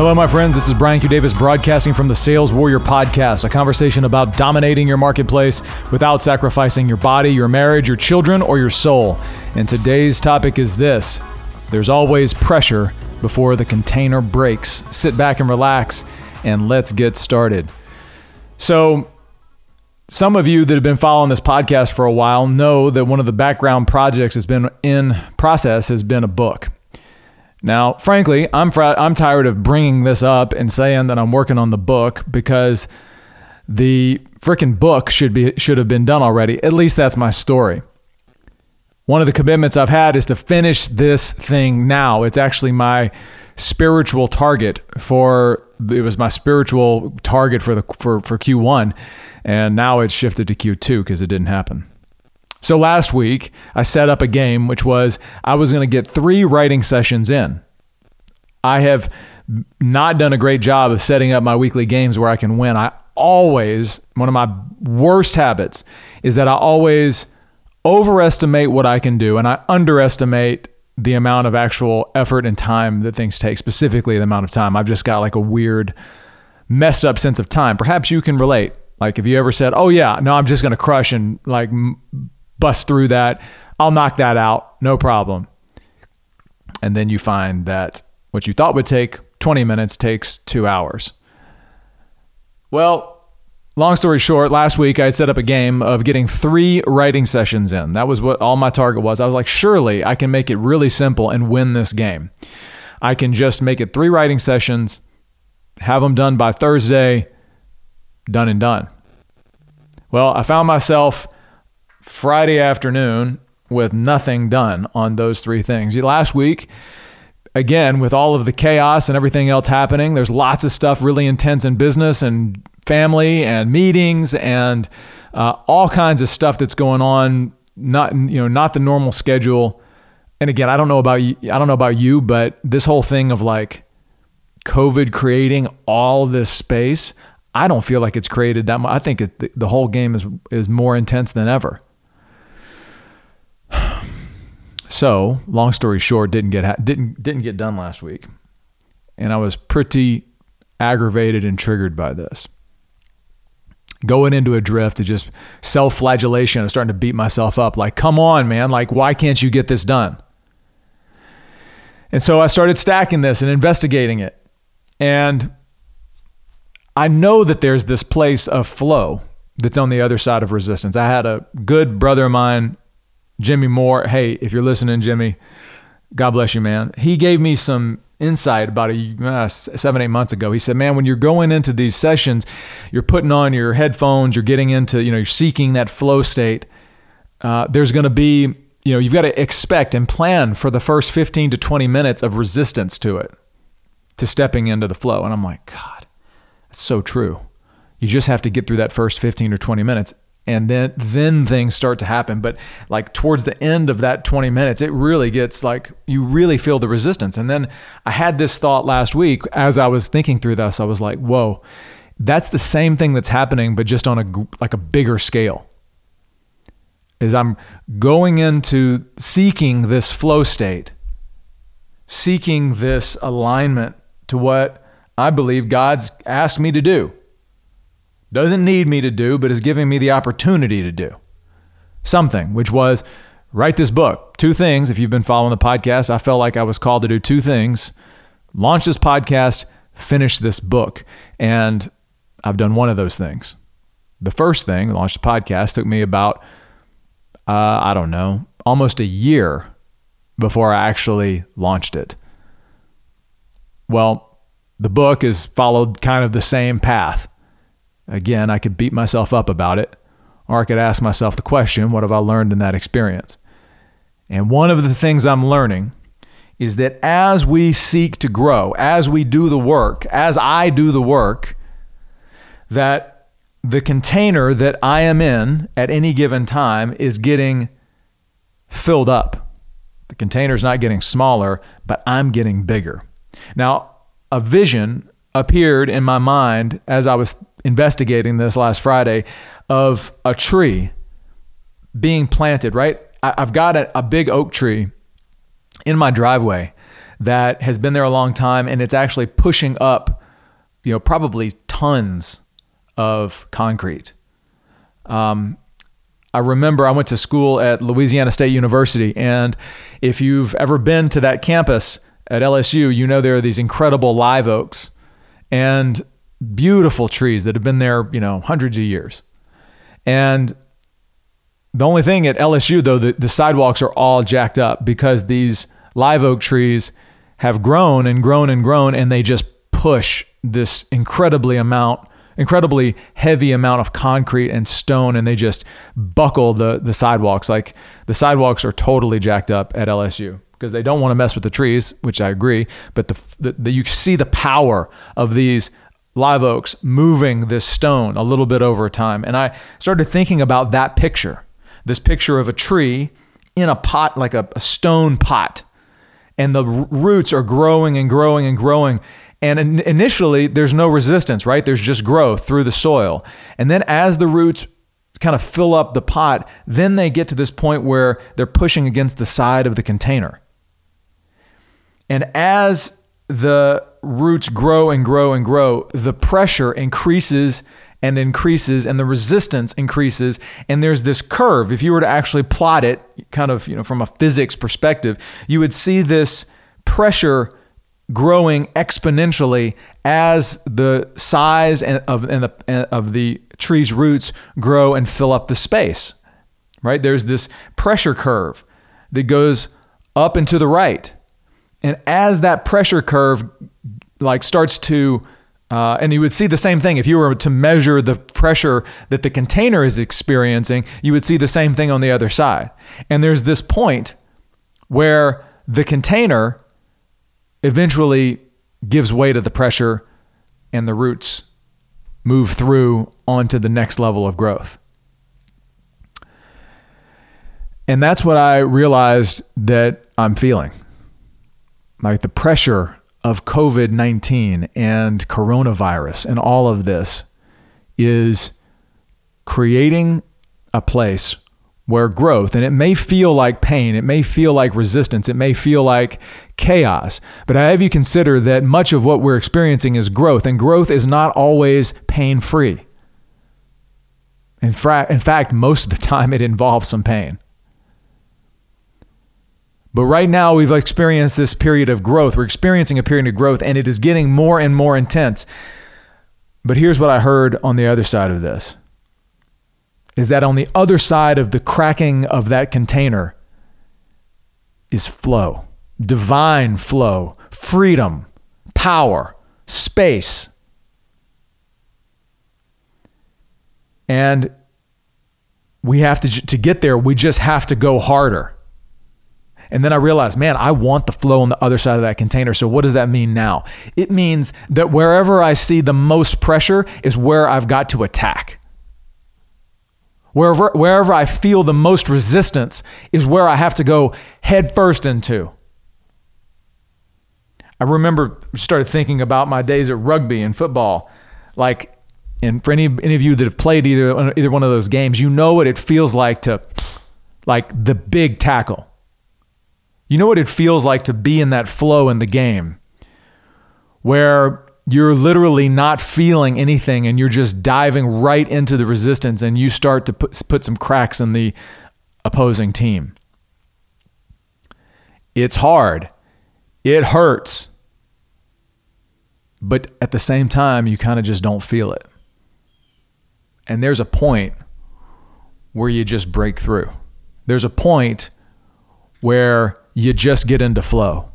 Hello, my friends. This is Brian Q. Davis broadcasting from the Sales Warrior Podcast, a conversation about dominating your marketplace without sacrificing your body, your marriage, your children, or your soul. And today's topic is this there's always pressure before the container breaks. Sit back and relax, and let's get started. So, some of you that have been following this podcast for a while know that one of the background projects that's been in process has been a book. Now, frankly, I'm fr- I'm tired of bringing this up and saying that I'm working on the book because the freaking book should be should have been done already. At least that's my story. One of the commitments I've had is to finish this thing now. It's actually my spiritual target for it was my spiritual target for the for for Q1 and now it's shifted to Q2 because it didn't happen. So last week, I set up a game which was I was going to get three writing sessions in. I have not done a great job of setting up my weekly games where I can win. I always, one of my worst habits is that I always overestimate what I can do and I underestimate the amount of actual effort and time that things take, specifically the amount of time. I've just got like a weird, messed up sense of time. Perhaps you can relate. Like if you ever said, "Oh yeah, no, I'm just going to crush and like bust through that. I'll knock that out, no problem. And then you find that what you thought would take 20 minutes takes two hours. Well, long story short, last week I had set up a game of getting three writing sessions in. That was what all my target was. I was like, surely I can make it really simple and win this game. I can just make it three writing sessions, have them done by Thursday, done and done. Well, I found myself Friday afternoon with nothing done on those three things. Last week, again, with all of the chaos and everything else happening, there's lots of stuff really intense in business and family and meetings and uh, all kinds of stuff that's going on. Not you know not the normal schedule. And again, I don't know about you. I don't know about you, but this whole thing of like COVID creating all this space, I don't feel like it's created that much. I think it, the whole game is is more intense than ever. So, long story short, didn't get didn't didn't get done last week, and I was pretty aggravated and triggered by this. Going into a drift to just self-flagellation and starting to beat myself up, like, come on, man, like, why can't you get this done? And so I started stacking this and investigating it, and I know that there's this place of flow that's on the other side of resistance. I had a good brother of mine Jimmy Moore. Hey, if you're listening, Jimmy, God bless you, man. He gave me some insight about a uh, seven, eight months ago. He said, man, when you're going into these sessions, you're putting on your headphones, you're getting into, you know, you're seeking that flow state. Uh, there's going to be, you know, you've got to expect and plan for the first 15 to 20 minutes of resistance to it, to stepping into the flow. And I'm like, God, that's so true. You just have to get through that first 15 or 20 minutes and then then things start to happen. But like towards the end of that 20 minutes it really gets like you really feel the resistance. And then i had this thought last week as i was thinking through this. I was like whoa that's the same thing that's happening but just on a like a bigger scale. Is i'm going into seeking this flow state seeking this alignment to what i believe god's asked me to do doesn't need me to do, but is giving me the opportunity to do something, which was write this book. Two things. If you've been following the podcast, I felt like I was called to do two things launch this podcast, finish this book. And I've done one of those things. The first thing, launch the podcast, took me about, uh, I don't know, almost a year before I actually launched it. Well, the book has followed kind of the same path. Again, I could beat myself up about it, or I could ask myself the question what have I learned in that experience? And one of the things I'm learning is that as we seek to grow, as we do the work, as I do the work, that the container that I am in at any given time is getting filled up. The container is not getting smaller, but I'm getting bigger. Now, a vision appeared in my mind as I was investigating this last Friday of a tree being planted, right? I, have got a, a big oak tree in my driveway that has been there a long time and it's actually pushing up, you know, probably tons of concrete. Um, I remember I went to school at Louisiana State University, and if you've ever been to that campus at LSU, you know there are these incredible live oaks and beautiful trees that have been there, you know, hundreds of years. And the only thing at LSU, though, the, the sidewalks are all jacked up because these live oak trees have grown and grown and grown, and they just push this incredibly amount, incredibly heavy amount of concrete and stone, and they just buckle the the sidewalks. Like the sidewalks are totally jacked up at LSU because they don't want to mess with the trees, which I agree. But the, the, the you see the power of these live oaks moving this stone a little bit over time, and I started thinking about that picture this picture of a tree in a pot, like a, a stone pot. And the roots are growing and growing and growing. And in, initially, there's no resistance, right? There's just growth through the soil. And then as the roots kind of fill up the pot, then they get to this point where they're pushing against the side of the container. And as the roots grow and grow and grow, the pressure increases and increases and the resistance increases. And there's this curve. If you were to actually plot it kind of you know from a physics perspective you would see this pressure growing exponentially as the size of and the, of the tree's roots grow and fill up the space right? There's this pressure curve that goes up and to the right. And as that pressure curve like starts to uh, and you would see the same thing if you were to measure the pressure that the container is experiencing, you would see the same thing on the other side. And there's this point where the container eventually gives way to the pressure and the roots move through onto the next level of growth. And that's what I realized that I'm feeling. Like the pressure of COVID 19 and coronavirus and all of this is creating a place where growth, and it may feel like pain, it may feel like resistance, it may feel like chaos, but I have you consider that much of what we're experiencing is growth, and growth is not always pain free. In, fra- in fact, most of the time it involves some pain. But right now, we've experienced this period of growth. We're experiencing a period of growth, and it is getting more and more intense. But here's what I heard on the other side of this is that on the other side of the cracking of that container is flow, divine flow, freedom, power, space. And we have to, to get there, we just have to go harder. And then I realized, man, I want the flow on the other side of that container. So what does that mean now? It means that wherever I see the most pressure is where I've got to attack. Wherever, wherever I feel the most resistance is where I have to go head first into. I remember started thinking about my days at rugby and football. Like, and for any, any of you that have played either, either one of those games, you know what it feels like to, like the big tackle you know what it feels like to be in that flow in the game where you're literally not feeling anything and you're just diving right into the resistance and you start to put, put some cracks in the opposing team. It's hard. It hurts. But at the same time, you kind of just don't feel it. And there's a point where you just break through. There's a point where you just get into flow.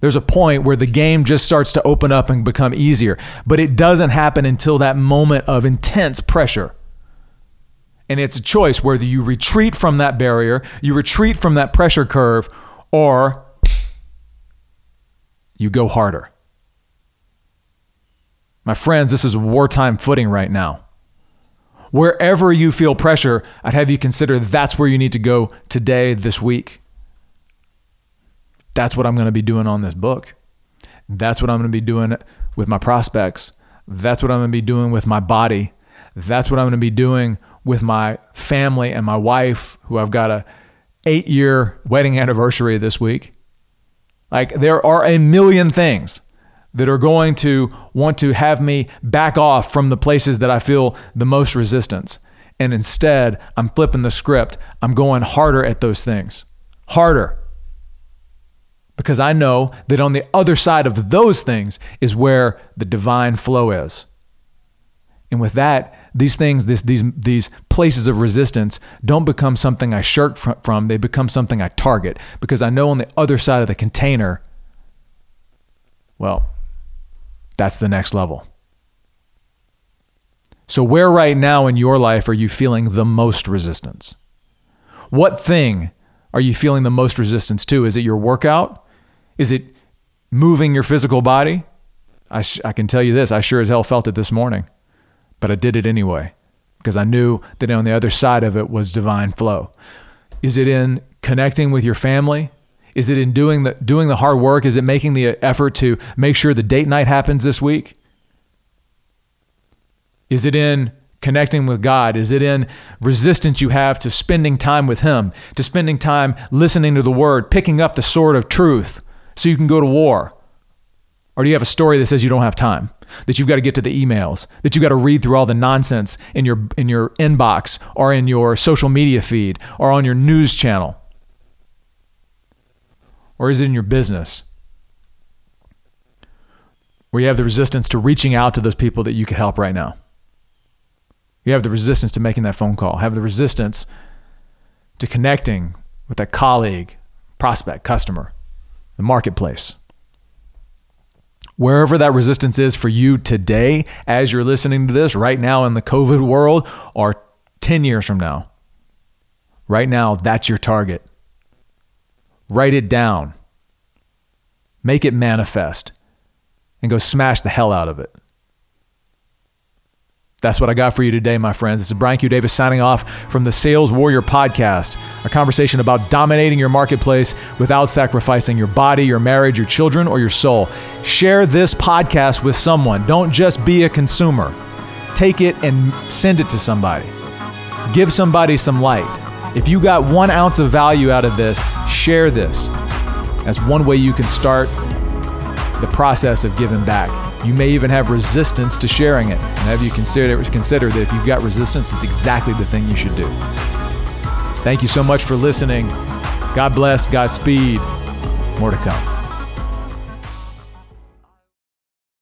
There's a point where the game just starts to open up and become easier, but it doesn't happen until that moment of intense pressure. And it's a choice whether you retreat from that barrier, you retreat from that pressure curve, or you go harder. My friends, this is wartime footing right now. Wherever you feel pressure, I'd have you consider that's where you need to go today, this week. That's what I'm going to be doing on this book. That's what I'm going to be doing with my prospects. That's what I'm going to be doing with my body. That's what I'm going to be doing with my family and my wife, who I've got a eight year wedding anniversary this week. Like there are a million things that are going to want to have me back off from the places that I feel the most resistance. And instead, I'm flipping the script. I'm going harder at those things. Harder. Because I know that on the other side of those things is where the divine flow is. And with that, these things, this, these, these places of resistance don't become something I shirk from, they become something I target because I know on the other side of the container, well, that's the next level. So, where right now in your life are you feeling the most resistance? What thing are you feeling the most resistance to? Is it your workout? Is it moving your physical body? I, sh- I can tell you this I sure as hell felt it this morning but I did it anyway because I knew that on the other side of it was divine flow. Is it in connecting with your family? Is it in doing the doing the hard work? Is it making the uh, effort to make sure the date night happens this week? Is it in connecting with God? Is it in resistance you have to spending time with Him, to spending time listening to the Word, picking up the sword of truth so you can go to war? Or do you have a story that says you don't have time? That you've got to get to the emails, that you've got to read through all the nonsense in your in your inbox or in your social media feed or on your news channel? Or is it in your business? Where you have the resistance to reaching out to those people that you could help right now. You have the resistance to making that phone call, have the resistance to connecting with that colleague, prospect, customer, the marketplace wherever that resistance is for you today, as you're listening to this right now in the COVID world, or 10 years from now. Right now, that's your target. Write it down, make it manifest, and go smash the hell out of it. That's what I got for you today, my friends. It's Brian Q. Davis signing off from the Sales Warrior Podcast, a conversation about dominating your marketplace without sacrificing your body, your marriage, your children, or your soul. Share this podcast with someone. Don't just be a consumer. Take it and send it to somebody. Give somebody some light. If you got one ounce of value out of this, share this. That's one way you can start the process of giving back. You may even have resistance to sharing it. And have you consider, consider that if you've got resistance, it's exactly the thing you should do. Thank you so much for listening. God bless, Godspeed. More to come.